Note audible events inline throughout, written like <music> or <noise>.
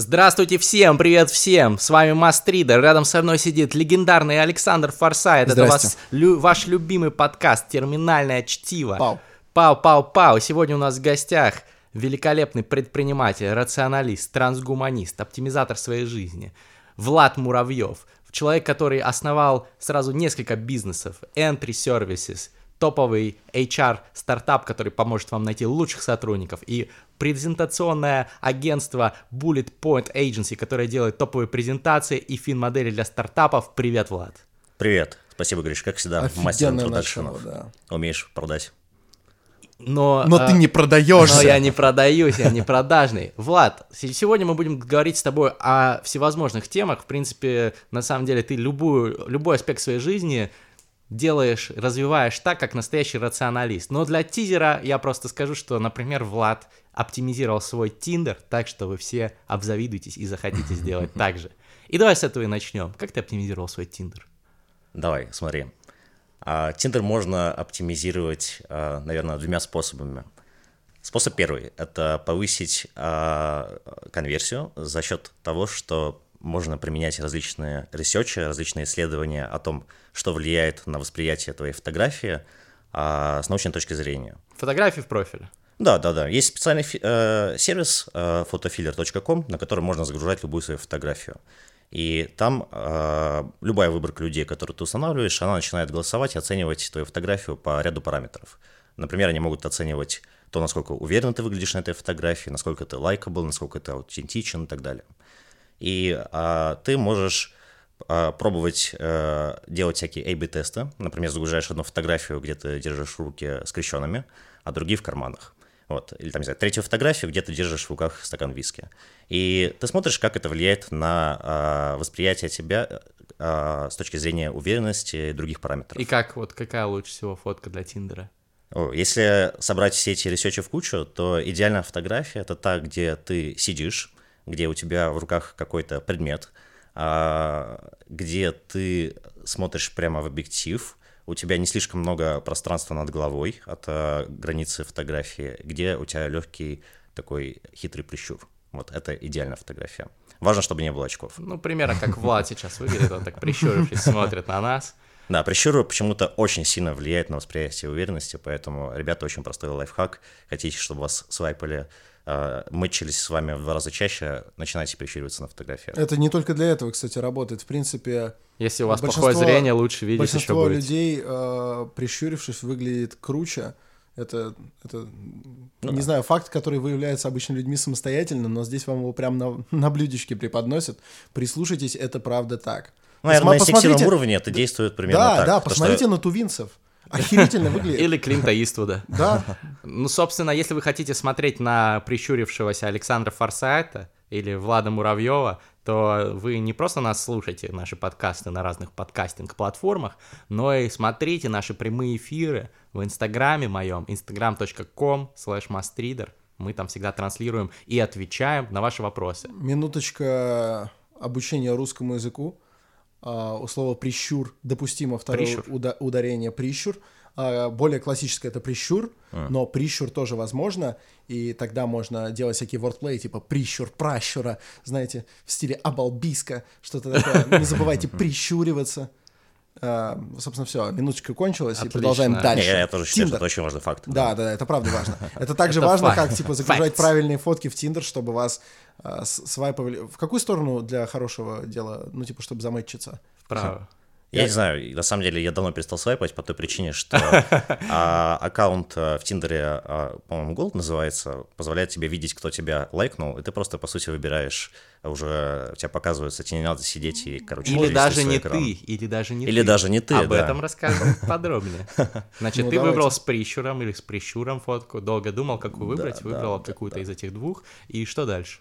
Здравствуйте всем, привет всем! С вами Мастридер, рядом со мной сидит легендарный Александр Форсайт. Это вас, лю, ваш любимый подкаст «Терминальное чтиво». Пау. Пау, пау, пау. Сегодня у нас в гостях великолепный предприниматель, рационалист, трансгуманист, оптимизатор своей жизни. Влад Муравьев. Человек, который основал сразу несколько бизнесов. Entry Services, топовый HR стартап, который поможет вам найти лучших сотрудников, и презентационное агентство Bullet Point Agency, которое делает топовые презентации и фин-модели для стартапов. Привет, Влад. Привет. Спасибо, Гриш, как всегда, мастер начало, продакшенов. да. Умеешь продать. Но, Но а, ты не продаешься. Но я не продаюсь, я не продажный. Влад, сегодня мы будем говорить с тобой о всевозможных темах. В принципе, на самом деле, ты любую, любой аспект своей жизни делаешь, развиваешь так, как настоящий рационалист. Но для тизера я просто скажу, что, например, Влад оптимизировал свой Тиндер так, что вы все обзавидуетесь и захотите сделать так же. И давай с этого и начнем. Как ты оптимизировал свой Тиндер? Давай, смотри. А, Tinder можно оптимизировать, а, наверное, двумя способами. Способ первый – это повысить а, конверсию за счет того, что можно применять различные ресерчи, различные исследования о том, что влияет на восприятие твоей фотографии а, с научной точки зрения. Фотографии в профиле. Да, да, да. Есть специальный э, сервис э, photofiller.com, на котором можно загружать любую свою фотографию. И там э, любая выборка людей, которую ты устанавливаешь, она начинает голосовать и оценивать твою фотографию по ряду параметров. Например, они могут оценивать то, насколько уверенно ты выглядишь на этой фотографии, насколько ты лайкабл, насколько ты аутентичен и так далее. И а, ты можешь а, пробовать э, делать всякие A-B-тесты. Например, загружаешь одну фотографию, где ты держишь руки скрещенными, а другие в карманах. Вот. Или там, не знаю, третью фотографию, где ты держишь в руках стакан виски. И ты смотришь, как это влияет на а, восприятие тебя а, с точки зрения уверенности и других параметров. И как, вот какая лучше всего фотка для Тиндера? Если собрать все эти ресерчи в кучу, то идеальная фотография — это та, где ты сидишь, где у тебя в руках какой-то предмет, а, где ты смотришь прямо в объектив, у тебя не слишком много пространства над головой от а, границы фотографии, где у тебя легкий такой хитрый прищур. Вот это идеальная фотография. Важно, чтобы не было очков. Ну, примерно как Влад сейчас выглядит, он так прищурившись смотрит на нас. Да, прищур почему-то очень сильно влияет на восприятие уверенности, поэтому, ребята, очень простой лайфхак. Хотите, чтобы вас свайпали, э, мычились с вами в два раза чаще, начинайте прищуриваться на фотографиях. Это не только для этого, кстати, работает. В принципе, Если у вас плохое зрение, лучше видеть еще большинство будет. людей, э, прищурившись, выглядит круче. Это, это Ну не да. знаю, факт, который выявляется обычно людьми самостоятельно, но здесь вам его прям на, <laughs> на блюдечке преподносят. Прислушайтесь, это правда так. Ну, наверное, на Посма- инстинктивном посмотрите- уровне это действует примерно Да, так. да, что- посмотрите на тувинцев. Охерительно выглядит. Или Клинта Иствуда. Да, Ну, собственно, если вы хотите смотреть на прищурившегося Александра Форсайта или Влада Муравьева, то вы не просто нас слушаете, наши подкасты на разных подкастинг-платформах, но и смотрите наши прямые эфиры в инстаграме моем, instagram.com slash mastreader. Мы там всегда транслируем и отвечаем на ваши вопросы. минуточка обучения русскому языку. А, У слова прищур допустимо второе Прищур. уда- ударение прищур. А, Более классическое это прищур, но прищур тоже возможно, и тогда можно делать всякие wordplay, типа прищур, пращура, знаете, в стиле обалбиска, что-то такое. Не забывайте <laughs> прищуриваться. А, Собственно, все, минуточка кончилась, и Отлично. продолжаем Не, Не, дальше. я, я тоже считаю, что Тиндер. это очень важный факт. Да, да, да, это правда важно. <laughs> Это также Это важно, как типа загружать правильные фотки в Тиндер, чтобы вас а, с- свайповали. В какую сторону для хорошего дела, ну типа, чтобы замэтчиться? Вправо. Я не знаю, на самом деле я давно перестал свайпать по той причине, что <laughs> а, аккаунт а, в Тиндере, а, по-моему, Gold называется, позволяет тебе видеть, кто тебя лайкнул, и ты просто, по сути, выбираешь, уже тебя показывается, тебе не надо сидеть и, короче, Или даже не экран. ты, или даже не Или ты. даже не ты, Об да. этом расскажем <laughs> подробнее. <laughs> Значит, Ну, ты выбрал давайте. с прищуром или с прищуром фотку, долго думал, какую выбрать, Да, выбрал да, какую-то из этих двух, и что дальше?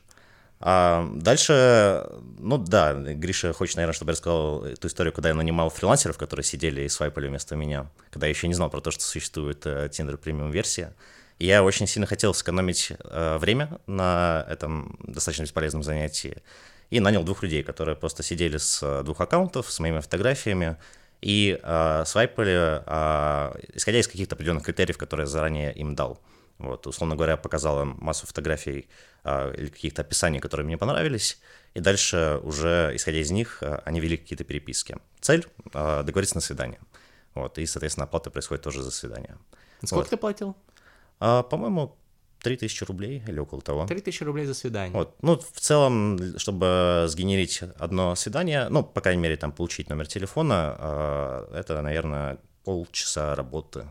А, дальше, ну да, Гриша хочет, наверное, чтобы я рассказал эту историю, когда я нанимал фрилансеров, которые сидели и свайпали вместо меня, когда я еще не знал про то, что существует э, Tinder премиум версия. И я очень сильно хотел сэкономить э, время на этом достаточно бесполезном занятии. И нанял двух людей, которые просто сидели с э, двух аккаунтов, с моими фотографиями, и э, свайпали, э, исходя из каких-то определенных критериев, которые я заранее им дал. Вот, условно говоря, показал им массу фотографий а, или каких-то описаний, которые мне понравились, и дальше уже, исходя из них, а, они вели какие-то переписки. Цель а, договориться на свидание. Вот, и, соответственно, оплата происходит тоже за свидание. Сколько Вот. ты платил? А, по-моему, 3000 рублей или около того. 3000 рублей за свидание. Вот. Ну, в целом, чтобы сгенерить одно свидание, ну, по крайней мере, там, получить номер телефона, а, это, наверное, полчаса работы.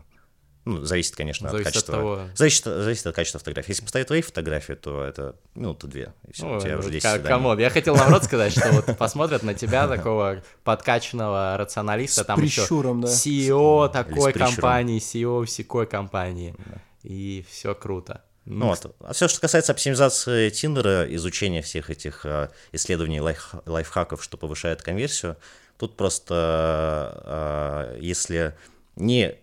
Ну, зависит, конечно, Зависит от от качества. того- Зависит, зависит от качества фотографии. Если поставить твои фотографии, то это минуты две, и все, у Ой, тебя уже вот 10 ка- свиданий. come on. Я хотел наоборот сказать, что вот посмотрят на тебя, <laughs> такого подкачанного рационалиста, там еще. CEO такой компании, CEO всякой компании. И все круто. Ну, вот. А все, что касается оптимизации Тиндера, изучения всех этих э, исследований лайф- лайфхаков, что повышает конверсию, тут просто, э, если не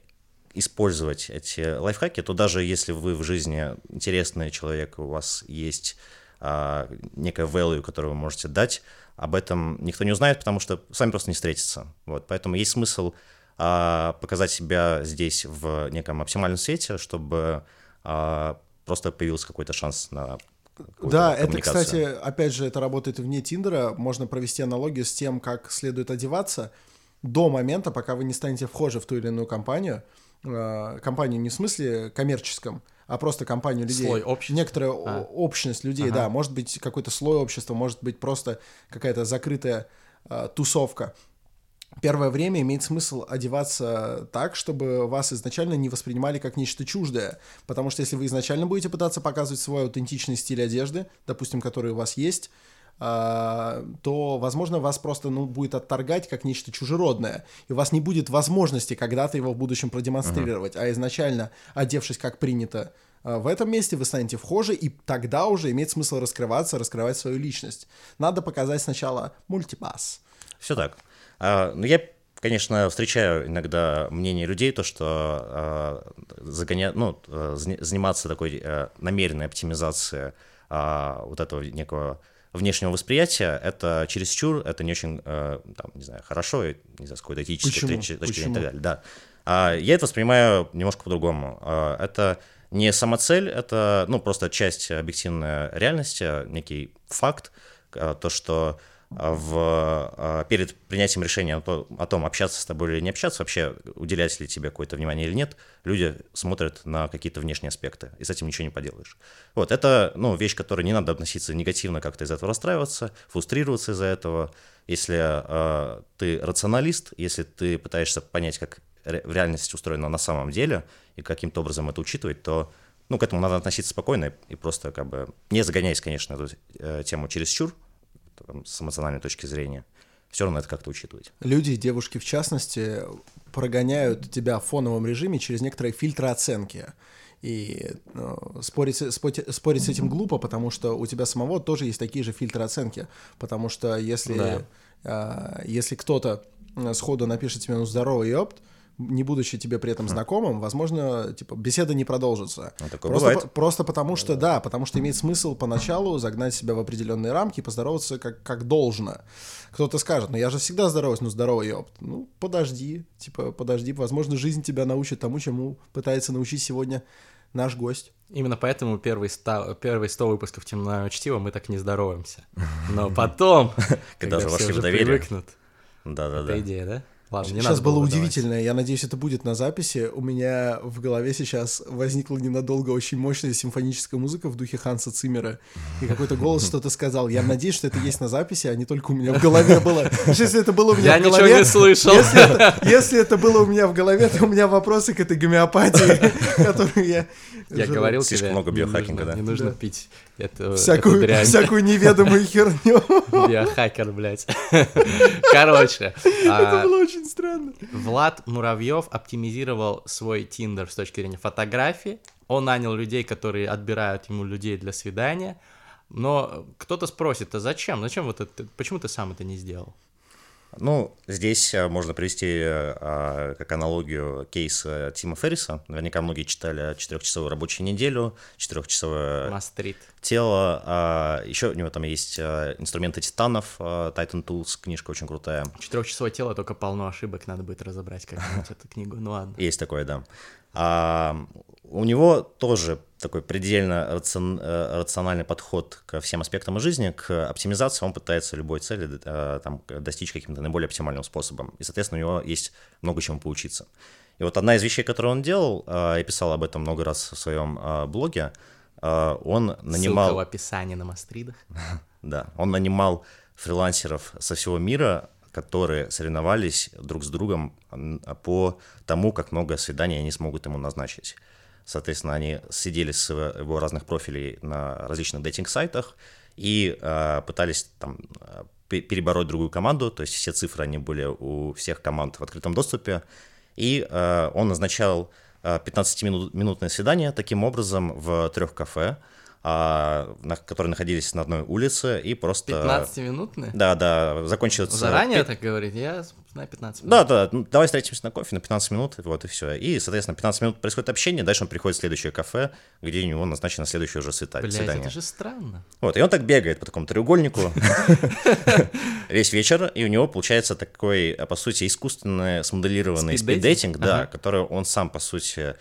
использовать эти лайфхаки, то даже если вы в жизни интересный человек, у вас есть а, некое value, которое вы можете дать, об этом никто не узнает, потому что с вами просто не встретится. Вот, поэтому есть смысл а, показать себя здесь в неком оптимальном свете, чтобы а, просто появился какой-то шанс на Да, это, кстати, опять же, это работает вне Тиндера. Можно провести аналогию с тем, как следует одеваться до момента, пока вы не станете вхожи в ту или иную компанию. Э, Компанию не в смысле коммерческом, а просто компанию людей. Слой общества. Некоторая А. общность людей, Ага. да. Может быть, какой-то слой общества, может быть, просто какая-то закрытая э, тусовка. Первое время имеет смысл одеваться так, чтобы вас изначально не воспринимали как нечто чуждое. Потому что если вы изначально будете пытаться показывать свой аутентичный стиль одежды, допустим, который у вас есть, то, возможно, вас просто ну, будет отторгать как нечто чужеродное. И у вас не будет возможности когда-то его в будущем продемонстрировать. А изначально, одевшись как принято а, в этом месте, вы станете вхожи, и тогда уже имеет смысл раскрываться, раскрывать свою личность. Надо показать сначала мультипас. Все так. А, ну, я, конечно, встречаю иногда мнение людей, то, что а, загоня... ну, а, зани- заниматься такой а, намеренной оптимизацией а, вот этого некого внешнего восприятия, это чересчур, это не очень, а, там, не знаю, хорошо, и, не знаю, с какой-то этической точки точки зрения и так далее. Да. А, я это воспринимаю немножко по-другому. А, это не самоцель, это, ну, просто часть объективной реальности, некий факт, а, то, что в, а, перед принятием решения о то- о том, общаться с тобой или не общаться, вообще уделять ли тебе какое-то внимание или нет, люди смотрят на какие-то внешние аспекты, и с этим ничего не поделаешь. Вот, это, ну, вещь, к которой не надо относиться негативно, как-то из этого расстраиваться, фрустрироваться из-за этого. Если а, ты рационалист, если ты пытаешься понять, как ре- в реальности устроена на самом деле, и каким-то образом это учитывать, то ну, к этому надо относиться спокойно и просто как бы не загоняясь, конечно, эту э, тему чересчур, там, с эмоциональной точки зрения, все равно это как-то учитывать. Люди, девушки в частности, прогоняют тебя в фоновом режиме через некоторые фильтры оценки. И ну, спорить, с- спорить, спорить с этим глупо, потому что у тебя самого тоже есть такие же фильтры оценки. Потому что если, Да. а, если кто-то сходу напишет тебе «ну здорово, ёпт», не будучи тебе при этом знакомым, возможно, типа, беседа не продолжится. Ну, такое просто, бывает. по- просто потому что, да, потому что имеет смысл поначалу загнать себя в определенные рамки и поздороваться как, как должно. Кто-то скажет, ну я же всегда здороваюсь, ну здорово, ёпт. Ну, подожди, типа, подожди, возможно, жизнь тебя научит тому, чему пытается научить сегодня наш гость. Именно поэтому первые 100, первые 100 выпусков «Темное чтиво» мы так не здороваемся. Но потом, <laughs> когда уже все вошли в уже доверие. привыкнут, Да-да-да. это идея, да? Ладно, не сейчас надо было выдавать. удивительно, я надеюсь, это будет на записи. У меня в голове сейчас возникла ненадолго очень мощная симфоническая музыка в духе Ханса Циммера, и какой-то голос что-то сказал. Я надеюсь, что это есть на записи, а не только у меня в голове было. Если это было у меня Я в ничего голове... не слышал. Если это, если это было у меня в голове, то у меня вопросы к этой гомеопатии, <laughs> которую я... Я жру. говорил Слишком тебе, много не биохакинга, нужно- да? Не нужно Да. пить эту, Всякую, эту дрянь. всякую неведомую <laughs> херню. Биохакер, блядь. <laughs> Короче, Это а, было очень странно. Влад Муравьев оптимизировал свой Тиндер с точки зрения фотографии. Он нанял людей, которые отбирают ему людей для свидания. Но кто-то спросит, а зачем? Зачем вот это? Почему ты сам это не сделал? Ну, здесь э, можно привести э, а, как аналогию кейс Тима Ферриса. Наверняка многие читали четырехчасовую рабочую неделю, четырехчасовое Мастрит. тело. А, Еще у него там есть э, инструменты титанов, Titan Tools, книжка очень крутая. Четырехчасовое тело, только полно ошибок, надо будет разобрать как-нибудь <laughs> эту книгу. Ну ладно. Есть такое, да. А, у него тоже такой предельно рацион, э, рациональный подход ко всем аспектам жизни, к оптимизации, он пытается любой цели э, там, достичь каким-то наиболее оптимальным способом. И, соответственно, у него есть много чему поучиться. И вот одна из вещей, которую он делал, э, я писал об этом много раз в своем блоге, он нанимал... Ссылка в описании на Мастридах. <laughs> Да, он нанимал фрилансеров со всего мира, которые соревновались друг с другом по тому, как много свиданий они смогут ему назначить. Соответственно, они сидели с его разных профилей на различных дейтинг-сайтах и э, пытались там перебороть другую команду, то есть все цифры, они были у всех команд в открытом доступе, и э, он назначал 15-минутное свидание таким образом в трех кафе, а, которые находились на одной улице, и просто... 15-минутные? Да, да, закончился... Заранее так говорить? Я на 15 минут. Да, да, ну, давай встретимся на кофе на 15 минут, вот и все. И, соответственно, 15 минут происходит общение, дальше он приходит в следующее кафе, где у него назначено следующее уже свидание. Блядь, это же странно. Вот, и он так бегает по такому треугольнику <laughs> весь вечер, и у него получается такой, по сути, искусственный смоделированный спиддейтинг, да, который он сам, по сути,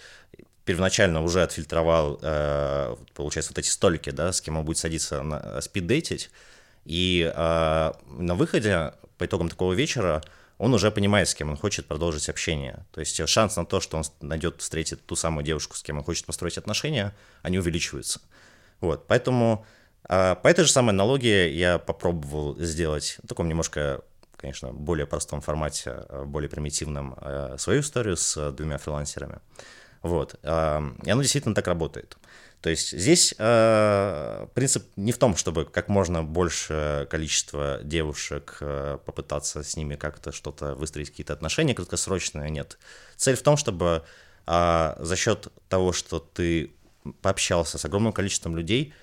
первоначально уже отфильтровал, э, получается, вот эти столики, да, с кем он будет садиться на спиддейтить, и э, на выходе, по итогам такого вечера, он уже понимает, с кем он хочет продолжить общение. То есть шанс на то, что он найдет, встретит ту самую девушку, с кем он хочет построить отношения, они увеличиваются. Вот, поэтому э, по этой же самой аналогии я попробовал сделать в таком немножко конечно, более простом формате, более примитивном свою историю с двумя фрилансерами. Вот. И оно действительно так работает. То есть здесь э, принцип не в том, чтобы как можно больше количество девушек э, попытаться с ними как-то что-то выстроить какие-то отношения краткосрочные, нет. Цель в том, чтобы э, за счет того, что ты пообщался с огромным количеством людей,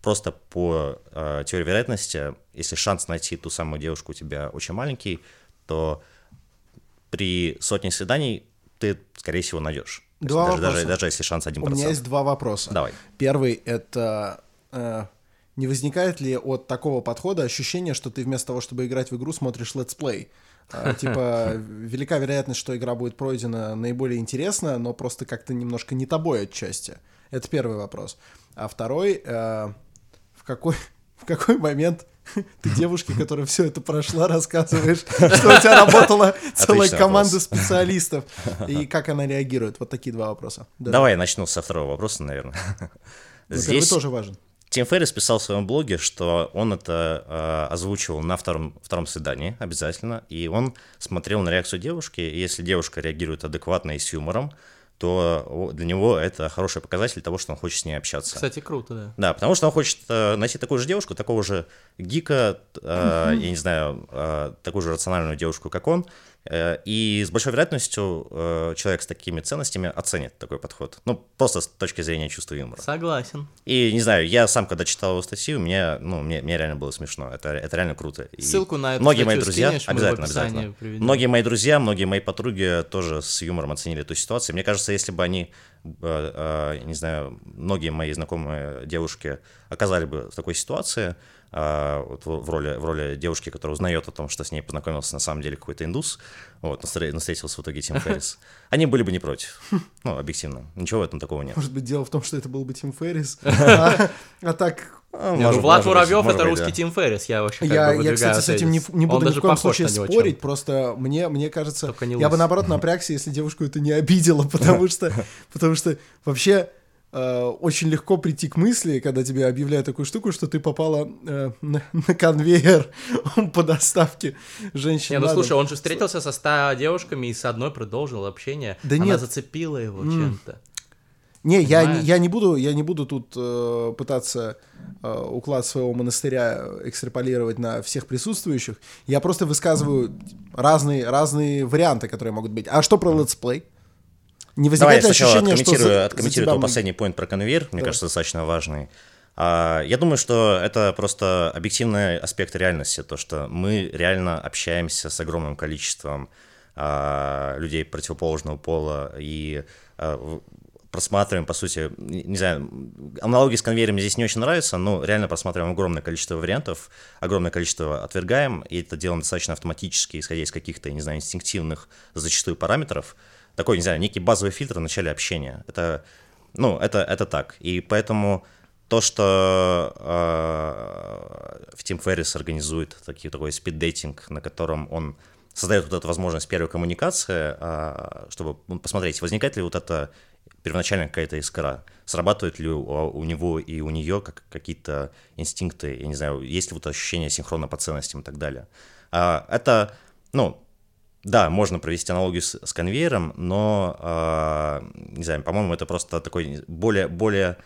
просто по э, теории вероятности, если шанс найти ту самую девушку у тебя очень маленький, то при сотне свиданий ты, скорее всего, найдешь. Два даже, вопроса. даже, даже если шанс 1%. У меня есть два вопроса. Давай. Первый — это... Э, не возникает ли от такого подхода ощущение, что ты вместо того, чтобы играть в игру, смотришь летсплей? Э, <laughs> типа, велика вероятность, что игра будет пройдена наиболее интересно, но просто как-то немножко не тобой отчасти. Это первый вопрос. А второй, э, в какой, в какой момент ты девушке, которая все это прошла, рассказываешь, что у тебя работала целая команда специалистов, и как она реагирует. Вот такие два вопроса. Давай я начну со второго вопроса, наверное. Здесь тоже важен. Тим Феррис писал в своем блоге, что он это э, озвучивал на втором, втором свидании обязательно, и он смотрел на реакцию девушки, и если девушка реагирует адекватно и с юмором, то для него это хороший показатель того, что он хочет с ней общаться. Кстати, круто, да. Да, потому что он хочет э, найти такую же девушку, такого же гика, э, я не знаю, э, такую же рациональную девушку, как он, и с большой вероятностью э, человек с такими ценностями оценит такой подход. Ну, просто с точки зрения чувства юмора. Согласен. И, не знаю, я сам, когда читал его статью, мне, ну, мне, мне реально было смешно. Это, это реально круто. И Ссылку на эту Многие мои друзья, обязательно, обязательно. Приведем. Многие мои друзья, многие мои подруги тоже с юмором оценили эту ситуацию. Мне кажется, если бы они, э, не знаю, многие мои знакомые девушки оказали бы в такой ситуации, а, вот в, роли, в роли девушки, которая узнает о том, что с ней познакомился на самом деле какой-то индус, вот, встретился в итоге Тим <laughs> Феррис, они были бы не против. Ну, объективно. Ничего в этом такого нет. Может быть, дело в том, что это был бы Тим Феррис, <laughs> а, а так а, не, может, Влад Муравьев это русский да. Тим Феррис, я вообще я, я, кстати, с этим не, не буду ни в коем случае спорить, просто мне, мне кажется, я бы наоборот напрягся, если девушку это не обидело, <laughs> потому что, потому что вообще Э, очень легко прийти к мысли, когда тебе объявляют такую штуку, что ты попала э, на, на конвейер <laughs> по доставке женщин. Не, ну слушай, он же встретился со ста девушками и с одной продолжил общение. Да Она нет. зацепила его mm. чем-то. Не, я, не, я не буду, я не буду тут э, пытаться э, уклад своего монастыря экстраполировать на всех присутствующих. Я просто высказываю разные, разные варианты, которые могут быть. А что про летсплей? Не возникает Давай я сначала ощущение, откомментирую, что откомментирую за, за последний point про конвейер, мне да. кажется, достаточно важный. А, я думаю, что это просто объективный аспект реальности, то, что мы реально общаемся с огромным количеством а, людей противоположного пола и а, просматриваем, по сути, не знаю, аналогии с конвейерами здесь не очень нравятся, но реально просматриваем огромное количество вариантов, огромное количество отвергаем, и это делаем достаточно автоматически, исходя из каких-то, не знаю, инстинктивных зачастую параметров, такой, не знаю, некий базовый фильтр в начале общения. Это ну, это, это так. И поэтому то, что э, в Team Ferris организует такие, такой спиддейтинг, на котором он создает вот эту возможность первой коммуникации, э, чтобы посмотреть, возникает ли вот это первоначально какая-то искра, срабатывает ли у, у него и у нее как, какие-то инстинкты, я не знаю, есть ли вот ощущение синхрона по ценностям и так далее. А, это, ну, да, можно провести аналогию с, с конвейером, но, э, не знаю, по-моему, это просто такой более, более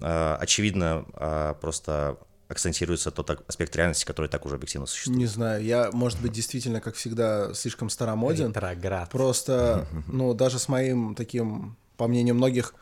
э, очевидно э, просто акцентируется тот аспект реальности, который так уже объективно существует. Не знаю, я, может быть, действительно, как всегда, слишком старомоден. Ретроград. Просто, <laughs> ну, даже с моим таким, по мнению многих,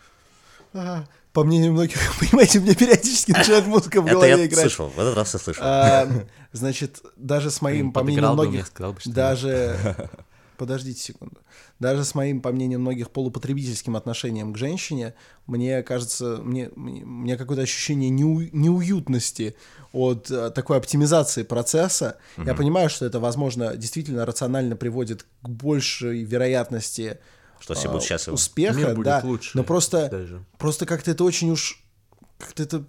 а, по мнению многих, <laughs> понимаете, мне периодически начинает музыка в голове Это я играть. слышал, в этот раз я слышал. А, значит, даже с моим, по мнению многих, сказал бы, что даже... <laughs> Подождите секунду. Даже с моим, по мнению многих, полупотребительским отношением к женщине, мне кажется, мне, мне, мне какое-то ощущение неу, неуютности от э, такой оптимизации процесса. Я понимаю, что это, возможно, действительно рационально приводит к большей вероятности Что все а, будут счастливы. успеха, Мир будет да. лучше Но просто, даже. просто как-то это очень уж, как-то это,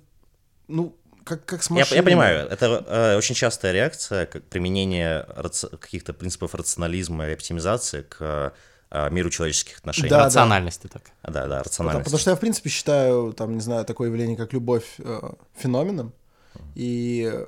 ну, как, как с Я, машиной. я понимаю, это э, очень частая реакция, как применение раци- каких-то принципов рационализма и оптимизации к э, миру человеческих отношений. Да, да. Рациональности так. да, да, Потому, рациональность. потому что я, в принципе, считаю, там, не знаю, такое явление, как любовь, э, феноменом. И, э,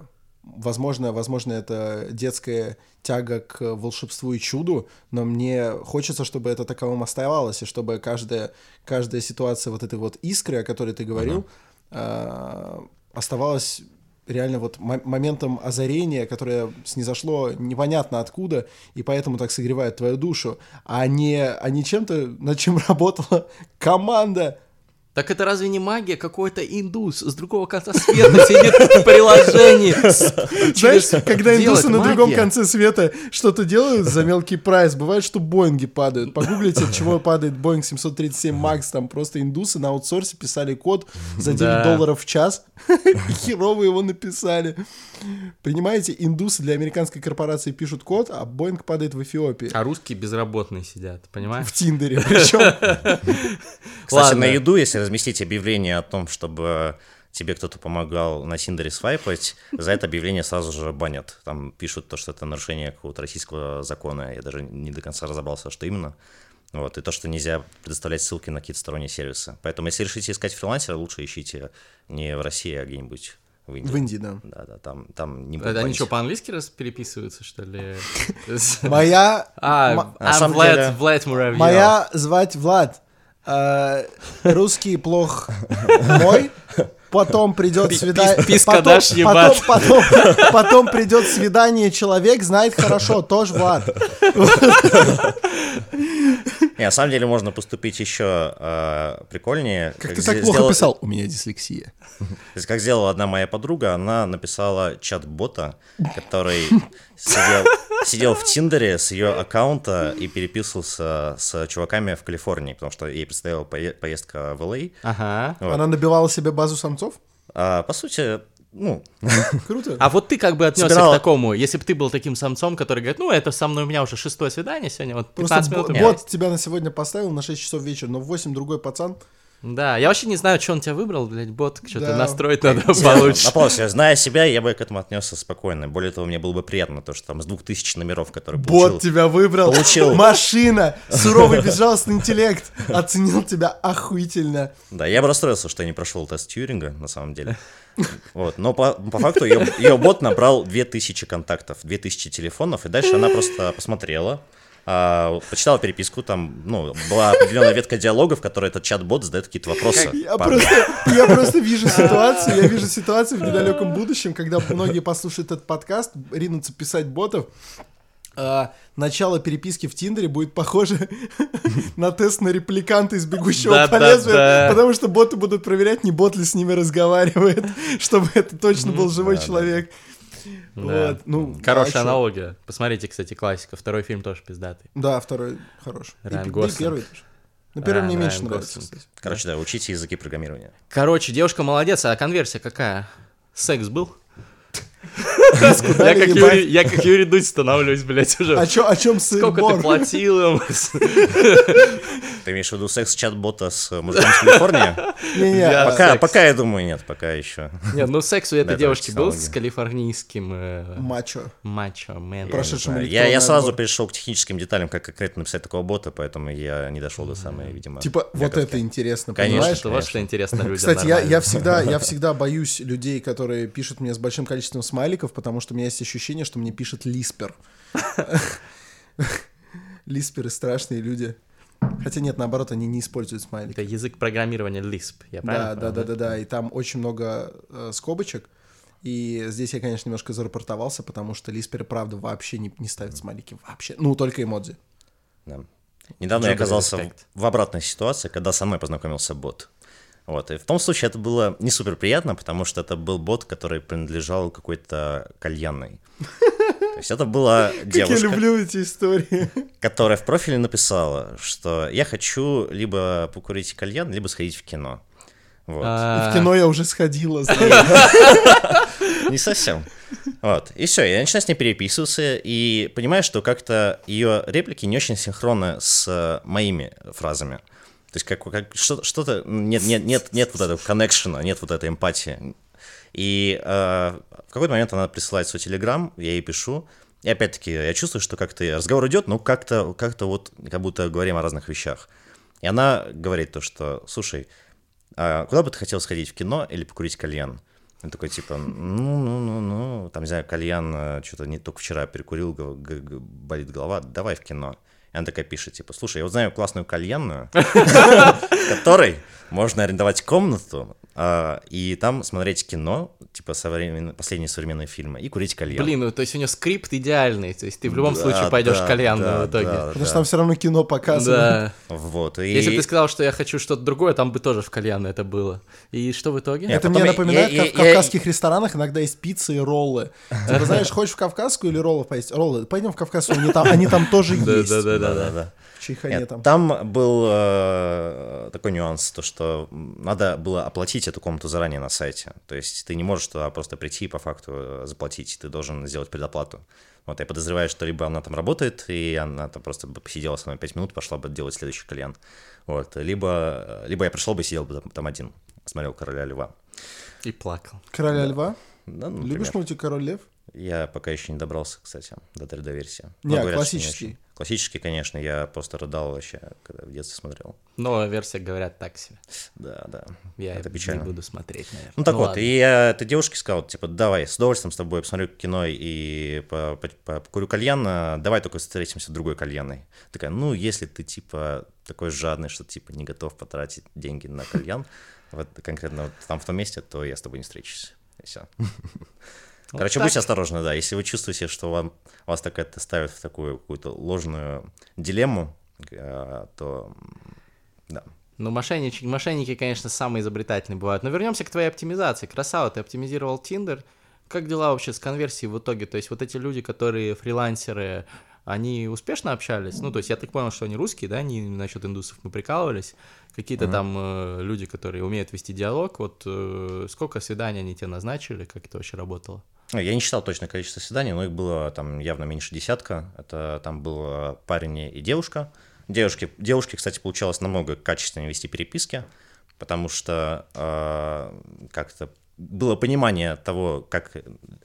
возможно, возможно, это детская тяга к волшебству и чуду, но мне хочется, чтобы это таковым оставалось, и чтобы каждая, каждая ситуация вот этой вот искры, о которой ты говорил, э, оставалась реально вот мо- моментом озарения, которое снизошло непонятно откуда, и поэтому так согревает твою душу, а не, а не чем-то, над чем <laughs> работала команда. Так это разве не магия? Какой-то индус с другого конца света сидит в приложении. Знаешь, когда индусы на другом конце света что-то делают за мелкий прайс, бывает, что Боинги падают. Погуглите, от чего падает Boeing 737 MAX, там просто индусы на аутсорсе писали код за 9 Да. долларов в час, и <laughs> херово его написали. Понимаете, индусы для американской корпорации пишут код, а Боинг падает в Эфиопии. А русские безработные сидят, понимаешь? В Тиндере причем. <laughs> Кстати, Ладно. на еду, если разместить объявление о том, чтобы тебе кто-то помогал на Тиндере свайпать, за это объявление сразу же банят. Там пишут то, что это нарушение какого-то российского закона. Я даже не до конца разобрался, что именно. Вот, и то, что нельзя предоставлять ссылки на какие-то сторонние сервисы. Поэтому, если решите искать фрилансера, лучше ищите не в России, а где-нибудь в Индии. В Индии, да. Да, да, там, там не Это будут Они что, по-английски раз переписываются, что ли? <laughs> Моя... А, а Влад Муравьев. Моя звать Влад. Э, Русский плох мой. Потом придет свидание. потом, потом придет свидание, человек знает хорошо, тоже Влад. <laughs> Не, на самом деле можно поступить еще э, прикольнее. Как ты зе- так плохо сделал- писал? У меня дислексия. То есть, как сделала одна моя подруга, она написала чат-бота, который сидел, сидел в Тиндере с ее аккаунта и переписывался с чуваками в Калифорнии, потому что ей предстояла пое- поездка в Л.А. Ага. Вот. Она набивала себе базу самцов? А, по сути, ну, Круто. А вот ты как бы отнесся Собирала- к такому, если бы ты был таким самцом, который говорит, ну, это со мной у меня уже шестое свидание сегодня, вот 15 Просто минут у бо- меня бот есть». тебя на сегодня поставил на 6 часов вечера, но в 8 другой пацан. Да, я вообще не знаю, что он тебя выбрал, блядь, бот, что-то Да. настроить надо получше. на полосе, зная себя, я бы к этому отнесся спокойно. Более того, мне было бы приятно, то, что там с 2000 номеров, которые получил... Бот тебя выбрал. Получил. Машина. Суровый безжалостный интеллект. Оценил тебя охуительно. Да, я бы расстроился, что я не прошел тест Тьюринга, на самом деле. Вот, но по, по факту ее, ее бот набрал 2000 контактов, 2000 телефонов, и дальше она просто посмотрела, а, почитала переписку, там, ну, была определенная ветка диалогов, в которой этот чат-бот задает какие-то вопросы. Я просто, я просто вижу ситуацию, я вижу ситуацию в недалеком будущем, когда многие послушают этот подкаст, ринутся писать ботов. а, начало переписки в Тиндере будет похоже <laughs> на тест на репликанта из «Бегущего по лезвию», потому что боты будут проверять, не бот ли с ними разговаривает, <laughs> чтобы это точно был живой человек. Да. Вот, ну, Хорошая а чё? аналогия. Посмотрите, кстати, классика. Второй фильм тоже пиздатый. Да, второй хороший. И Райан и Гослинг. первый тоже. Но первый Райан- мне меньше Райан нравится, Гослинг. кстати. Короче, да, учите языки программирования. Короче, девушка молодец, а конверсия какая? Секс был? Я как? Юрий, я как Юрий Дудь становлюсь, блядь, уже. О, чё, о чем сын Сколько ты платил им? <laughs> Ты имеешь в виду секс-чат-бота с мужиком с Калифорнии? <laughs> Пока, я думаю, нет, пока еще. Нет, ну секс у этой девушки был с калифорнийским э, мачо. мачо мен. Прошедшим Я, сразу перешел к техническим деталям, как конкретно написать такого бота, поэтому я не дошел до самой, видимо. Типа, вот это интересно, Конечно. понимаешь? Что вот что интересно людям Кстати, я, всегда, <laughs> я всегда боюсь людей, которые пишут мне с большим количеством смайликов, потому что у меня есть ощущение, что мне пишет Лиспер. <laughs> Лисперы страшные люди. Хотя нет, наоборот, они не используют смайлики. Это язык программирования Lisp, я правильно Да, да, понял, да, да, да. И там очень много э, скобочек. И здесь я, конечно, немножко зарапортовался, потому что Лисперы, правда, вообще не, не ставят смайлики. Вообще. Ну, только эмодзи. Да. Недавно я Джугали оказался в, в обратной ситуации, когда со мной познакомился бот. Вот. И в том случае это было не супер приятно, потому что это был бот, который принадлежал какой-то кальянной. <laughs> То есть это была девушка, эти истории. которая в профиле написала, что я хочу либо покурить кальян, либо сходить в кино. Вот. А, В кино я уже сходила. <laughs> Не совсем. Вот. И все, я начинаю с ней переписываться и понимаю, что как-то ее реплики не очень синхронны с э, моими фразами. То есть как, как что- что-то нет, нет, нет, нет вот этого коннекшена, нет вот этой эмпатии. И э, в какой-то момент она присылает свой телеграм, я ей пишу, и опять-таки я чувствую, что как-то разговор идет, но как-то как вот как будто говорим о разных вещах. И она говорит то, что, слушай, а куда бы ты хотел сходить, в кино или покурить кальян? Он такой, типа, ну, ну, ну, ну, там, не знаю, кальян, что-то не только вчера перекурил, болит голова, давай в кино. И она такая пишет, типа, слушай, я вот знаю классную кальянную, <laughs> в которой можно арендовать комнату, и там смотреть кино, типа, современ- последние современные фильмы, и курить кальян. Блин, ну то есть у нее скрипт идеальный, то есть ты в любом Да, случае пойдешь да, в кальян да, в итоге. да, Потому да. что там все равно кино показывают. Да. Вот, и... Если бы ты сказал, что я хочу что-то другое, там бы тоже в кальян это было. И что в итоге? Нет, Это потом мне я- напоминает, я- как в я- кавказских ресторанах иногда есть пиццы и роллы. Типа, знаешь, хочешь в кавказскую или роллов поесть? Роллы. Пойдем в кавказскую, они там, они там тоже есть. Да-да-да-да. Чайхане Нет, там. там был э, такой нюанс, то что надо было оплатить эту комнату заранее на сайте. То есть ты не можешь туда просто прийти и по факту э, заплатить, ты должен сделать предоплату. Вот я подозреваю, что либо она там работает, и она там просто бы посидела со мной 5 минут, пошла бы делать следующий кальян. Вот. Либо, либо я пришел бы и сидел бы там, один, смотрел «Короля льва». И плакал. Короля льва? Да, ну, Любишь мультик Король лев? Я пока еще не добрался, кстати, до 3D-версии. Не, Но говорят, классический. Классический, конечно, я просто рыдал вообще, когда в детстве смотрел. Новая версия, говорят, так себе. Да, да. Я Это не печально. буду смотреть, наверное. Ну так вот, ладно. и я этой девушке сказал, типа, давай, с удовольствием с тобой посмотрю кино и по- по- по- покурю кальян, а давай только встретимся другой кальянной. Такая, ну, если ты, типа, такой жадный, что, типа, не готов потратить деньги на кальян, <laughs> вот конкретно вот там в том месте, то я с тобой не встречусь. И все. Вот Короче, так. будьте осторожны, да. Если вы чувствуете, что вам, вас так это ставит в такую какую-то ложную дилемму, э, то да. Ну, мошенники, мошенники, конечно, самые изобретательные бывают. Но вернемся к твоей оптимизации. Красава, ты оптимизировал Tinder. Как дела вообще с конверсией в итоге? То есть вот эти люди, которые фрилансеры, они успешно общались? Ну, то есть я так понял, что они русские, да, не насчет индусов мы прикалывались. Какие-то там э, люди, которые умеют вести диалог. Вот э, сколько свиданий они тебе назначили? Как это вообще работало? Ну, Я не считал точное количество свиданий, но их было там явно меньше десятка. Это там был парень и девушка. Девушке, девушке, кстати, получалось намного качественнее вести переписки, потому что э, как-то было понимание того, как,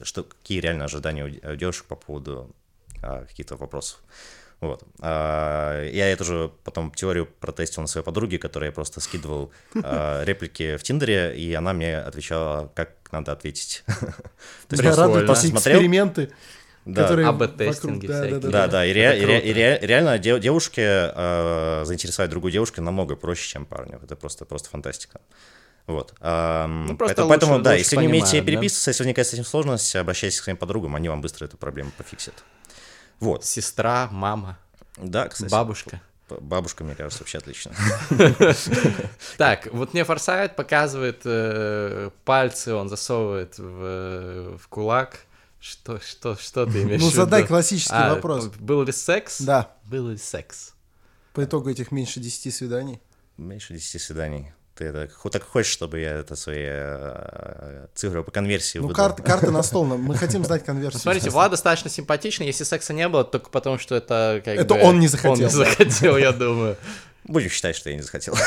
что, какие реально ожидания у девушек по поводу э, каких-то вопросов. Вот. А, Я эту же потом теорию протестил на своей подруге, которой я просто скидывал <laughs> а, реплики в Тиндере, и она мне отвечала, как надо ответить. <laughs> То есть эти Смотрел? эксперименты, Да. которые АБ-тестинги да, всякие. да, Да, да, и, ре- и ре- и ре- реально де- девушке э, заинтересовать другую девушку намного проще, чем парню. Это просто, просто фантастика. Вот. Ну, просто поэтому, поэтому, лучше- да, лучше если вы не умеете понимают, да? переписываться, если возникает с этим сложность, обращайтесь к своим подругам, они вам быстро эту проблему пофиксят. Вот. Сестра, мама, Да, кстати. бабушка. Бабушка, мне кажется, вообще отлично. <laughs> Так, вот мне Форсайт показывает э, пальцы, он засовывает в, э, в кулак. Что, что, что ты имеешь Ну, в виду? задай классический А, вопрос. Был ли секс? Да, Был ли секс? по итогу этих меньше 10 свиданий. Меньше 10 свиданий. Ты это, так хочешь, чтобы я это свои э, цифры по конверсии Ну, выдал? карты, карты на стол, мы хотим <laughs> знать конверсию. Смотрите, Влад достаточно симпатичный, если секса не было, только потому что это как Это бы он не захотел, Он не захотел, я думаю. Будем считать, что я не захотел. <laughs>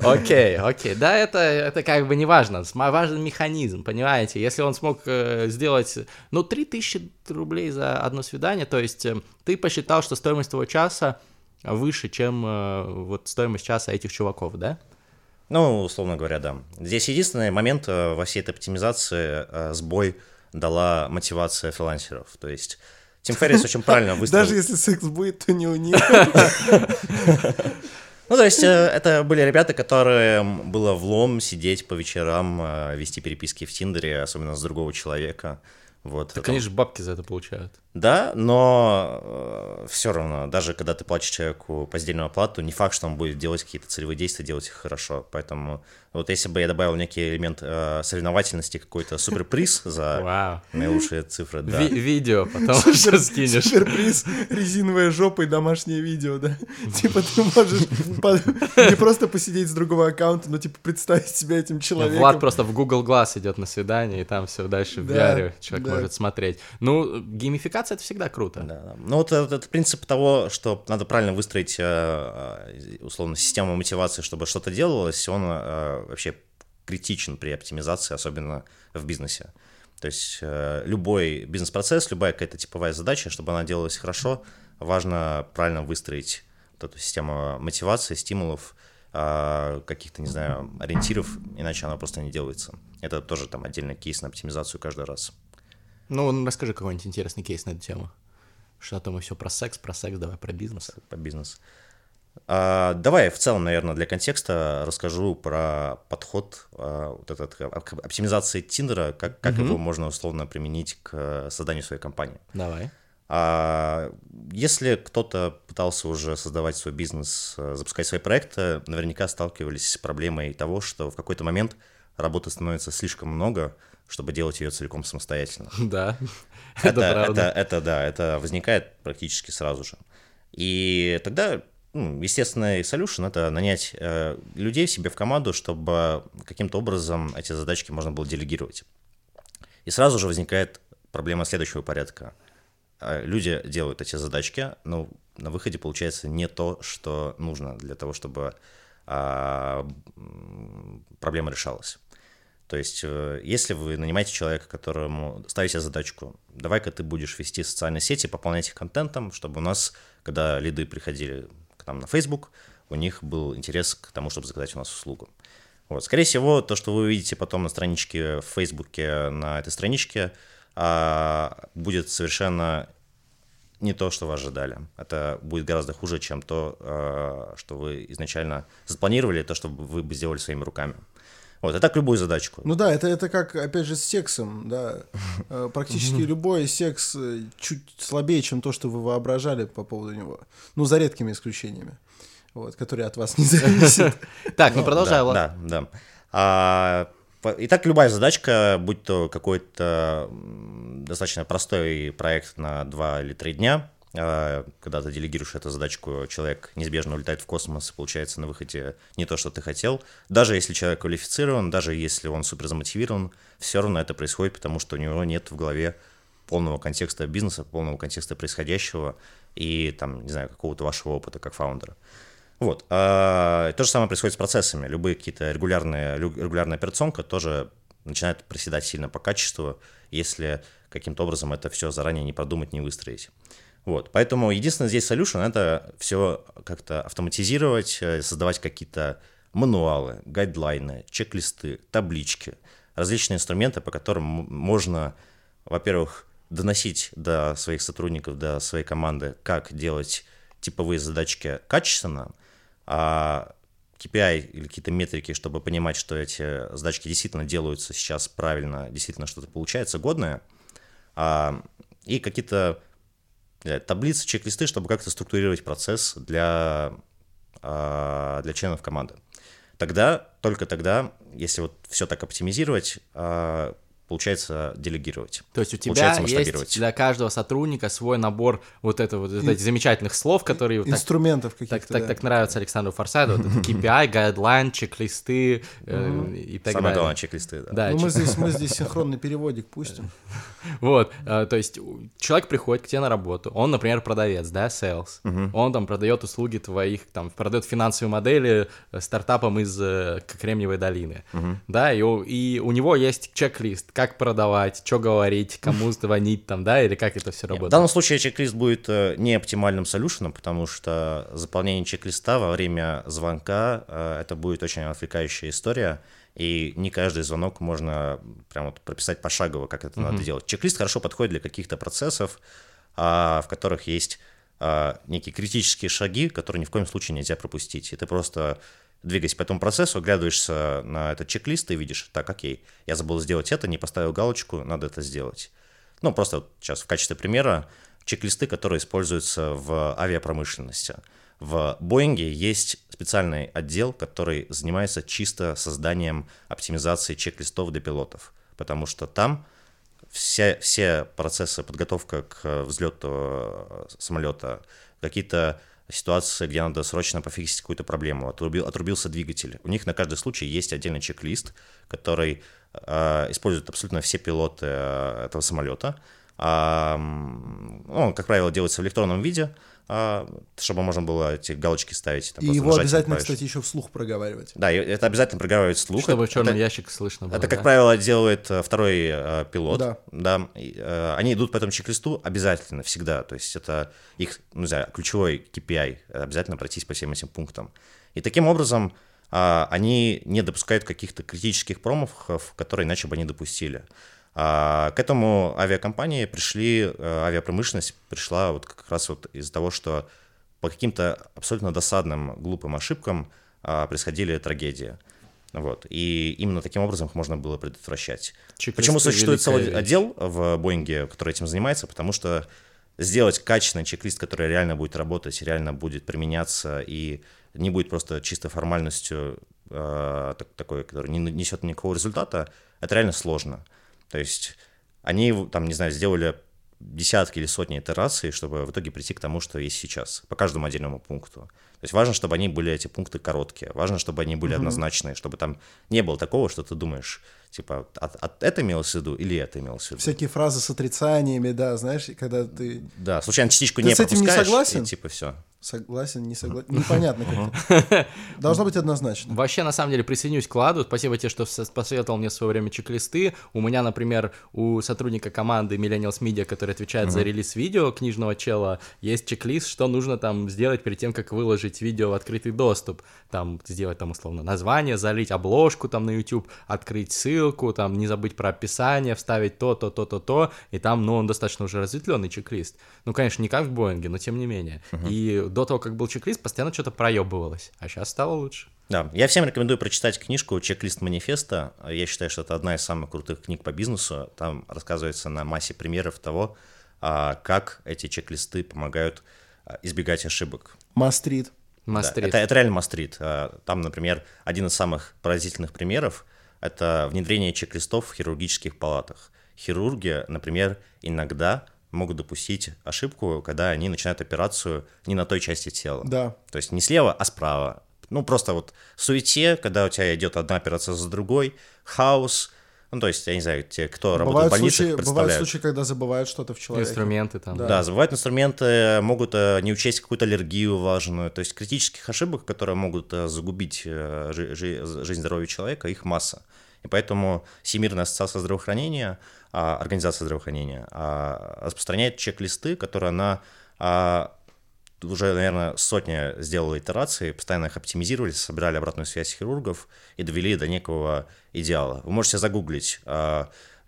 Окей, окей. Да, это, это как бы не важно. Важен механизм, понимаете? Если он смог э, сделать, ну, 3000 рублей за одно свидание, то есть э, ты посчитал, что стоимость твоего часа выше, чем э, вот стоимость часа этих чуваков, да? Ну, условно говоря, да. Здесь единственный момент э, во всей этой оптимизации э, сбой дала мотивация фрилансеров. То есть Тим Феррис очень правильно <laughs> выстроил. Даже если секс будет, то не у них. Ну, то есть, это были ребята, которые было влом сидеть по вечерам, вести переписки в Тиндере, особенно с другого человека. Вот, так они же бабки за это получают. Да, но э, все равно, даже когда ты платишь человеку постельную оплату, не факт, что он будет делать какие-то целевые действия, делать их хорошо. Поэтому вот если бы я добавил некий элемент э, соревновательности, какой-то суперприз <laughs> за Вау. наилучшие цифры, да. Ви- видео потом что скинешь. Суперприз, резиновая жопа и домашнее видео, да? <laughs> Типа ты можешь не просто посидеть с другого аккаунта, но типа представить себя этим человеком. Влад просто в Google Glass идет на свидание, и там все дальше в VR человек может смотреть. Ну, геймификация это всегда круто. Да. Ну вот этот, принцип того, что надо правильно выстроить э, э, условно систему мотивации, чтобы что-то делалось, он э, вообще критичен при оптимизации, особенно в бизнесе. То есть э, любой бизнес-процесс, любая какая-то типовая задача, чтобы она делалась хорошо, важно правильно выстроить вот эту систему мотивации, стимулов, э, каких-то, не знаю, ориентиров, иначе она просто не делается. Это тоже там отдельный кейс на оптимизацию каждый раз. Ну, расскажи какой-нибудь интересный кейс на эту тему. Что то мы все про секс, про секс, давай про бизнес. по бизнесу. А, давай в целом, наверное, для контекста расскажу про подход а, вот этот, к оптимизации Тиндера, как, как его можно условно применить к созданию своей компании. Давай. А если кто-то пытался уже создавать свой бизнес, э, запускать свои проекты, наверняка сталкивались с проблемой того, что в какой-то момент работы становится слишком много, чтобы делать ее целиком самостоятельно. <laughs> Да, Это, <laughs> это это, правда. это, да, это возникает практически сразу же. И тогда, ну, естественный solution — это нанять э, людей себе в команду, чтобы каким-то образом эти задачки можно было делегировать. И сразу же возникает проблема следующего порядка. Э, Люди делают эти задачки, но на выходе получается не то, что нужно для того, чтобы а, проблема решалась. То есть, э, если вы нанимаете человека, которому ставите задачку, давай-ка ты будешь вести социальные сети, пополнять их контентом, чтобы у нас, когда лиды приходили к нам на Facebook, у них был интерес к тому, чтобы заказать у нас услугу. Вот. Скорее всего, то, что вы увидите потом на страничке в Фейсбуке, на этой страничке, а, будет совершенно не то, что вы ожидали. Это будет гораздо хуже, чем то, а, что вы изначально запланировали, то, что вы бы сделали своими руками. Вот, и так любую задачку. Ну да, это, это как, опять же, с сексом, да. <laughs> Э, Практически любой секс э, чуть слабее, чем то, что вы воображали по поводу него. Ну, за редкими исключениями, вот, которые от вас не <laughs> зависят. Так, ну продолжай, да, да. А, по- Итак, любая задачка, будь то какой-то достаточно простой проект на 2 или 3 дня, а, когда ты делегируешь эту задачку, человек неизбежно улетает в космос, и получается на выходе не то, что ты хотел. Даже если человек квалифицирован, даже если он супер замотивирован, все равно это происходит, потому что у него нет в голове полного контекста бизнеса, полного контекста происходящего и там, не знаю, какого-то вашего опыта как фаундера. Вот. А, то же самое происходит с процессами. Любые какие-то регулярные, регулярная операционка тоже начинает проседать сильно по качеству, если каким-то образом это все заранее не продумать, не выстроить. Вот. Поэтому единственное здесь solution — это все как-то автоматизировать, э, создавать какие-то мануалы, гайдлайны, чек-листы, таблички, различные инструменты, по которым можно, во-первых, доносить до своих сотрудников, до своей команды, как делать типовые задачки качественно, а KPI или какие-то метрики, чтобы понимать, что эти задачки действительно делаются сейчас правильно, действительно что-то получается годное, а, и какие-то таблицы, чек-листы, чтобы как-то структурировать процесс для, а, для членов команды. Тогда, только тогда, если вот все так оптимизировать, а, получается делегировать. То есть у тебя Получается есть масштабировать. для каждого сотрудника свой набор вот этого, вот этих замечательных слов, которые так, Инструментов каких-то. так, так, да. так нравятся Александру Форсайду. Вот это <laughs> KPI, гайдлайн, чек-листы э, и так Самое далее. главное, чек-листы, да. Да, Ну, мы чек- здесь, мы <laughs> здесь синхронный переводик пустим. <laughs> Вот, э, то есть человек приходит к тебе на работу, он, например, продавец, да, sales, он там продает услуги твоих, там, продает финансовые модели э, стартапам из э, Кремниевой долины, да, и и у него есть чек-лист, как продавать, что говорить, кому <laughs> звонить там, да, или как это все В работает. данном случае чек-лист будет э, не оптимальным солюшеном, потому что заполнение чек-листа во время звонка э, это будет очень отвлекающая история, и не каждый звонок можно прям вот прописать пошагово, как это надо делать. Чек-лист хорошо подходит для каких-то процессов, а, в которых есть а, некие критические шаги, которые ни в коем случае нельзя пропустить. Ты просто двигаясь по этому процессу, оглядываешься на этот чек-лист и видишь, так, окей, я забыл сделать это, не поставил галочку, надо это сделать. Ну, просто вот сейчас в качестве примера чек-листы, которые используются в авиапромышленности. В Боинге есть специальный отдел, который занимается чисто созданием оптимизации чек-листов для пилотов, потому что там все, все процессы подготовка к взлету э, самолета, какие-то ситуации, где надо срочно пофиксить какую-то проблему, отрубил, отрубился двигатель. У них на каждый случай есть отдельный чек-лист, который э, используют абсолютно все пилоты э, этого самолета. А, он, как правило, делается в электронном виде, чтобы можно было эти галочки ставить. там И его обязательно, кстати, еще вслух проговаривать. Да, это обязательно проговаривать вслух. Чтобы Это- в черный это- ящик слышно было. это, как да? правило, делает э, второй э, пилот. Да. и, э, они идут по этому чек-листу обязательно, всегда. То есть это их, ну, не знаю, ключевой KPI. э, Обязательно пройтись по всем этим пунктам. И таким образом а, они не допускают каких-то критических промахов, которые иначе бы они допустили. А, К этому авиакомпании пришли, э, авиапромышленность пришла вот как раз вот из-за того, что по каким-то абсолютно досадным, глупым ошибкам а, происходили трагедии. Вот. И именно таким образом их можно было предотвращать. Чек-листы Почему существует целый вещь. отдел в Боинге, который этим занимается? Потому что сделать качественный чек-лист, который реально будет работать, реально будет применяться и не будет просто чисто формальностью э, так- такой, который не несет никакого результата, это реально сложно. То есть они, там, не знаю, сделали десятки или сотни итераций, чтобы в итоге прийти к тому, что есть сейчас, по каждому отдельному пункту. То есть важно, чтобы они были, эти пункты короткие, важно, чтобы они были однозначные, чтобы там не было такого, что ты думаешь, типа, от, от это имелось в виду или это имелось в виду. Всякие фразы с отрицаниями, да, знаешь, когда ты Да, случайно частичку Ты не с этим не согласен? и типа все. Согласен, не согласен. Непонятно как-то. <laughs> Должно быть однозначно. Вообще, на самом деле, присоединюсь к Ладу. Спасибо тебе, что посоветовал мне в свое время чек-листы. У меня, например, у сотрудника команды Millennials Media, который отвечает за релиз видео книжного чела, есть чек-лист, что нужно там сделать перед тем, как выложить видео в открытый доступ. Там сделать там условно название, залить обложку там на YouTube, открыть ссылку, там не забыть про описание, вставить то, то, то, то, то. И там, ну, он достаточно уже разветвленный чек-лист. Ну, конечно, не как в Боинге, но тем не менее. И до того, как был чек-лист, постоянно что-то проебывалось. А сейчас стало лучше. Да, я всем рекомендую прочитать книжку «Чек-лист манифеста». Я считаю, что это одна из самых крутых книг по бизнесу. Там рассказывается на массе примеров того, а, как эти чек-листы помогают а, избегать ошибок. Мастрит. Да, Мастрит. это, это реально мастрит. А, Там, например, один из самых поразительных примеров – это внедрение чек-листов в хирургических палатах. Хирурги, например, иногда могут допустить ошибку, когда они начинают операцию не на той части тела. Да. То есть не слева, а справа. Ну, просто вот в суете, когда у тебя идет одна операция за другой, хаос. Ну, то есть, я не знаю, те, кто работает Бывают в больницах, случаи, бывают представляют. случаи, когда забывают что-то в человеке. Инструменты там. Да. Да, забывают инструменты, могут э, не учесть какую-то аллергию важную. То есть критических ошибок, которые могут э, загубить э, жи- жи- жизнь здоровья человека, их масса. И поэтому Всемирная ассоциация здравоохранения, а, организация здравоохранения, а, распространяет чек-листы, которые она а, уже, наверное, сотня сделала итераций, постоянно их оптимизировали, собирали обратную связь хирургов и довели до некого идеала. Вы можете загуглить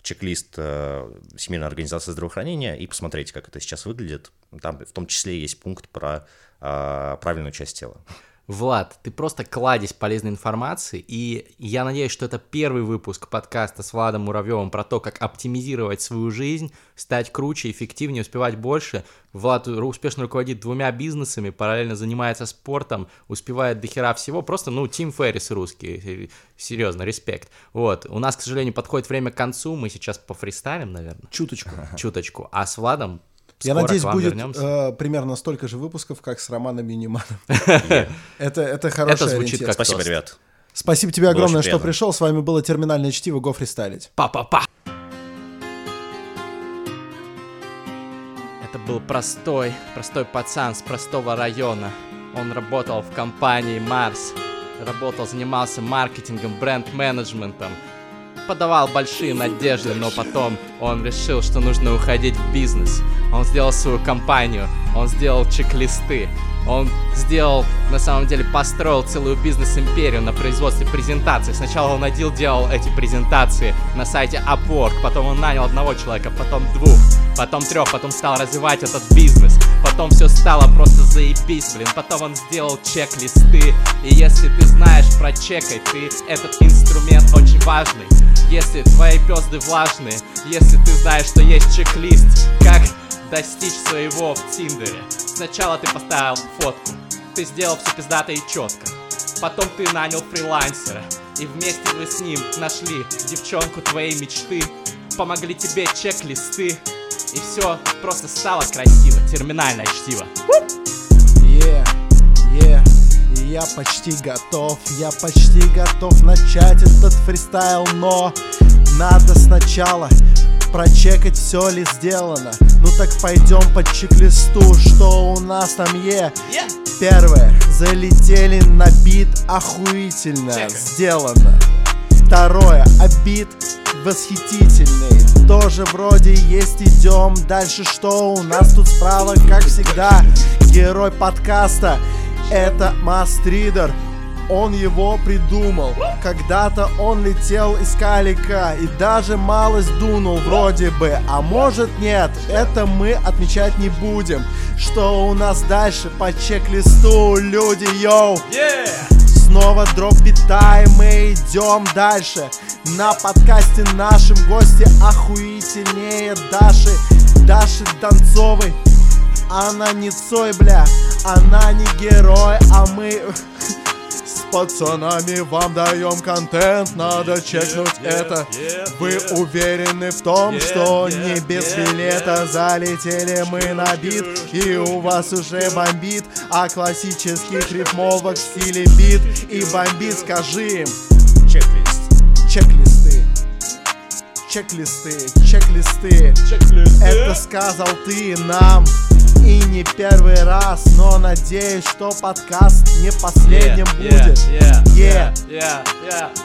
чек-лист а, Всемирной организации здравоохранения и посмотреть, как это сейчас выглядит. Там в том числе есть пункт про правильную часть тела. Влад, ты просто кладезь полезной информации, и я надеюсь, что это первый выпуск подкаста с Владом Муравьевым про то, как оптимизировать свою жизнь, стать круче, эффективнее, успевать больше. Влад успешно руководит двумя бизнесами, параллельно занимается спортом, успевает дохера всего, просто, ну, Тим Феррис русский, серьезно, респект. Вот, у нас, к сожалению, подходит время к концу, мы сейчас пофристайлим, наверное. Чуточку. Чуточку. А с Владом я Скоро надеюсь, к вам будет вернемся. э, примерно столько же выпусков, как с Романом Миниманом. <laughs> Это, это хороший Это звучит как Спасибо, ребят. Спасибо тебе огромное, что пришел. С вами было терминальное чтиво. Го фристайлить. Па-па-па! Это был простой, простой пацан с простого района. Он работал в компании Марс. Работал, занимался маркетингом, бренд-менеджментом. Подавал большие надежды, но потом он решил, что нужно уходить в бизнес. Он сделал свою компанию, он сделал чек-листы, он сделал, на самом деле, построил целую бизнес-империю на производстве презентаций. Сначала он один делал эти презентации на сайте Upwork, потом он нанял одного человека, потом двух, потом трех, потом стал развивать этот бизнес. Потом все стало просто заебись, блин. Потом он сделал чек-листы. И если ты знаешь про чекай, ты этот инструмент очень важный. Если твои пезды влажные, если ты знаешь, что есть чек-лист, как достичь своего в Тиндере. Сначала ты поставил фотку, ты сделал все пиздато и четко. Потом ты нанял фрилансера, и вместе вы с ним нашли девчонку твоей мечты, помогли тебе чек-листы, и все просто стало красиво, терминальное чтиво. Е, и я почти готов, я почти готов начать этот фристайл, но надо сначала прочекать, все ли сделано. Ну так пойдем по чек-листу, что у нас там е. Первое, залетели на бит, охуительно Чекай. сделано. Второе, обид восхитительный Тоже вроде есть, идем дальше. Что у нас тут справа, как всегда Герой подкаста Это Мастридер. Он его придумал. Когда-то он летел из калика И даже малость дунул вроде бы. А может нет, это мы отмечать не будем. Что у нас дальше по чек-листу, люди, йоу Снова дроп бита, и мы идем дальше. На подкасте нашим гости охуительнее Даши, Даши Донцовой. Она не Цой, бля, она не герой, а мы пацанами вам даем контент, надо чекнуть это. Вы уверены в том, что не без билета залетели мы на бит, и у вас уже бомбит, а классических рифмовок в стиле бит и бомбит, скажи им. Чек-лист. Чек-листы. Чек-листы, чек-листы. Это сказал ты нам. И не первый раз, но надеюсь, что подкаст не последним будет. Е.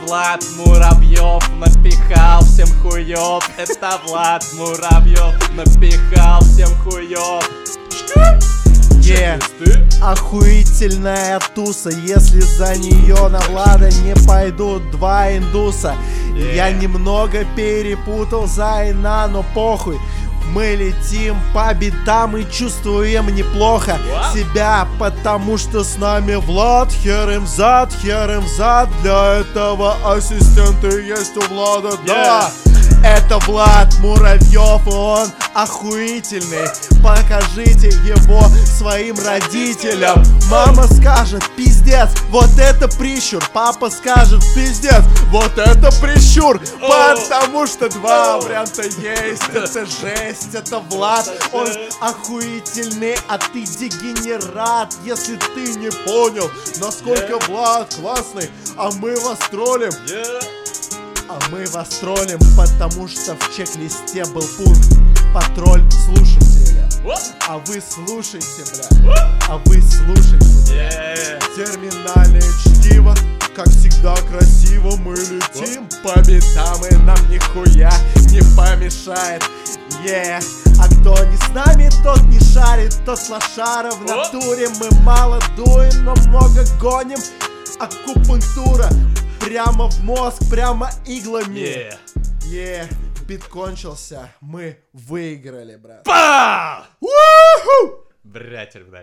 Влад Муравьев напихал всем хуев. Это Влад Муравьев напихал всем хуев. Е. Охуительная туса, если за нее на Влада не пойдут два индуса. Я немного перепутал Зайна, но похуй. Мы летим по битам и чувствуем неплохо себя, потому что с нами Влад, хер им зад, хер им зад. Для этого ассистенты есть у Влада, да. Это Влад Муравьев, и он охуительный. Покажите его своим родителям. Мама скажет, пиздец, вот это прищур. Папа скажет, пиздец, вот это прищур. Потому что два варианта есть. Это жесть, это Влад. Он охуительный, а ты дегенерат. Если ты не понял, насколько Влад классный, а мы вас троллим. А мы вас троллим, потому что в чек-листе был пункт Патроль слушателя А вы слушайте, бля. А вы слушайте, бля. Терминальное чтиво Как всегда красиво мы летим. По битам и нам нихуя не помешает. Е, А кто не с нами, тот не шарит Тот лошара в натуре Мы мало дуем, но много гоним. Акупунктура Прямо в мозг, прямо иглами. Е, бит кончился, мы выиграли, брат. Братель, блядь.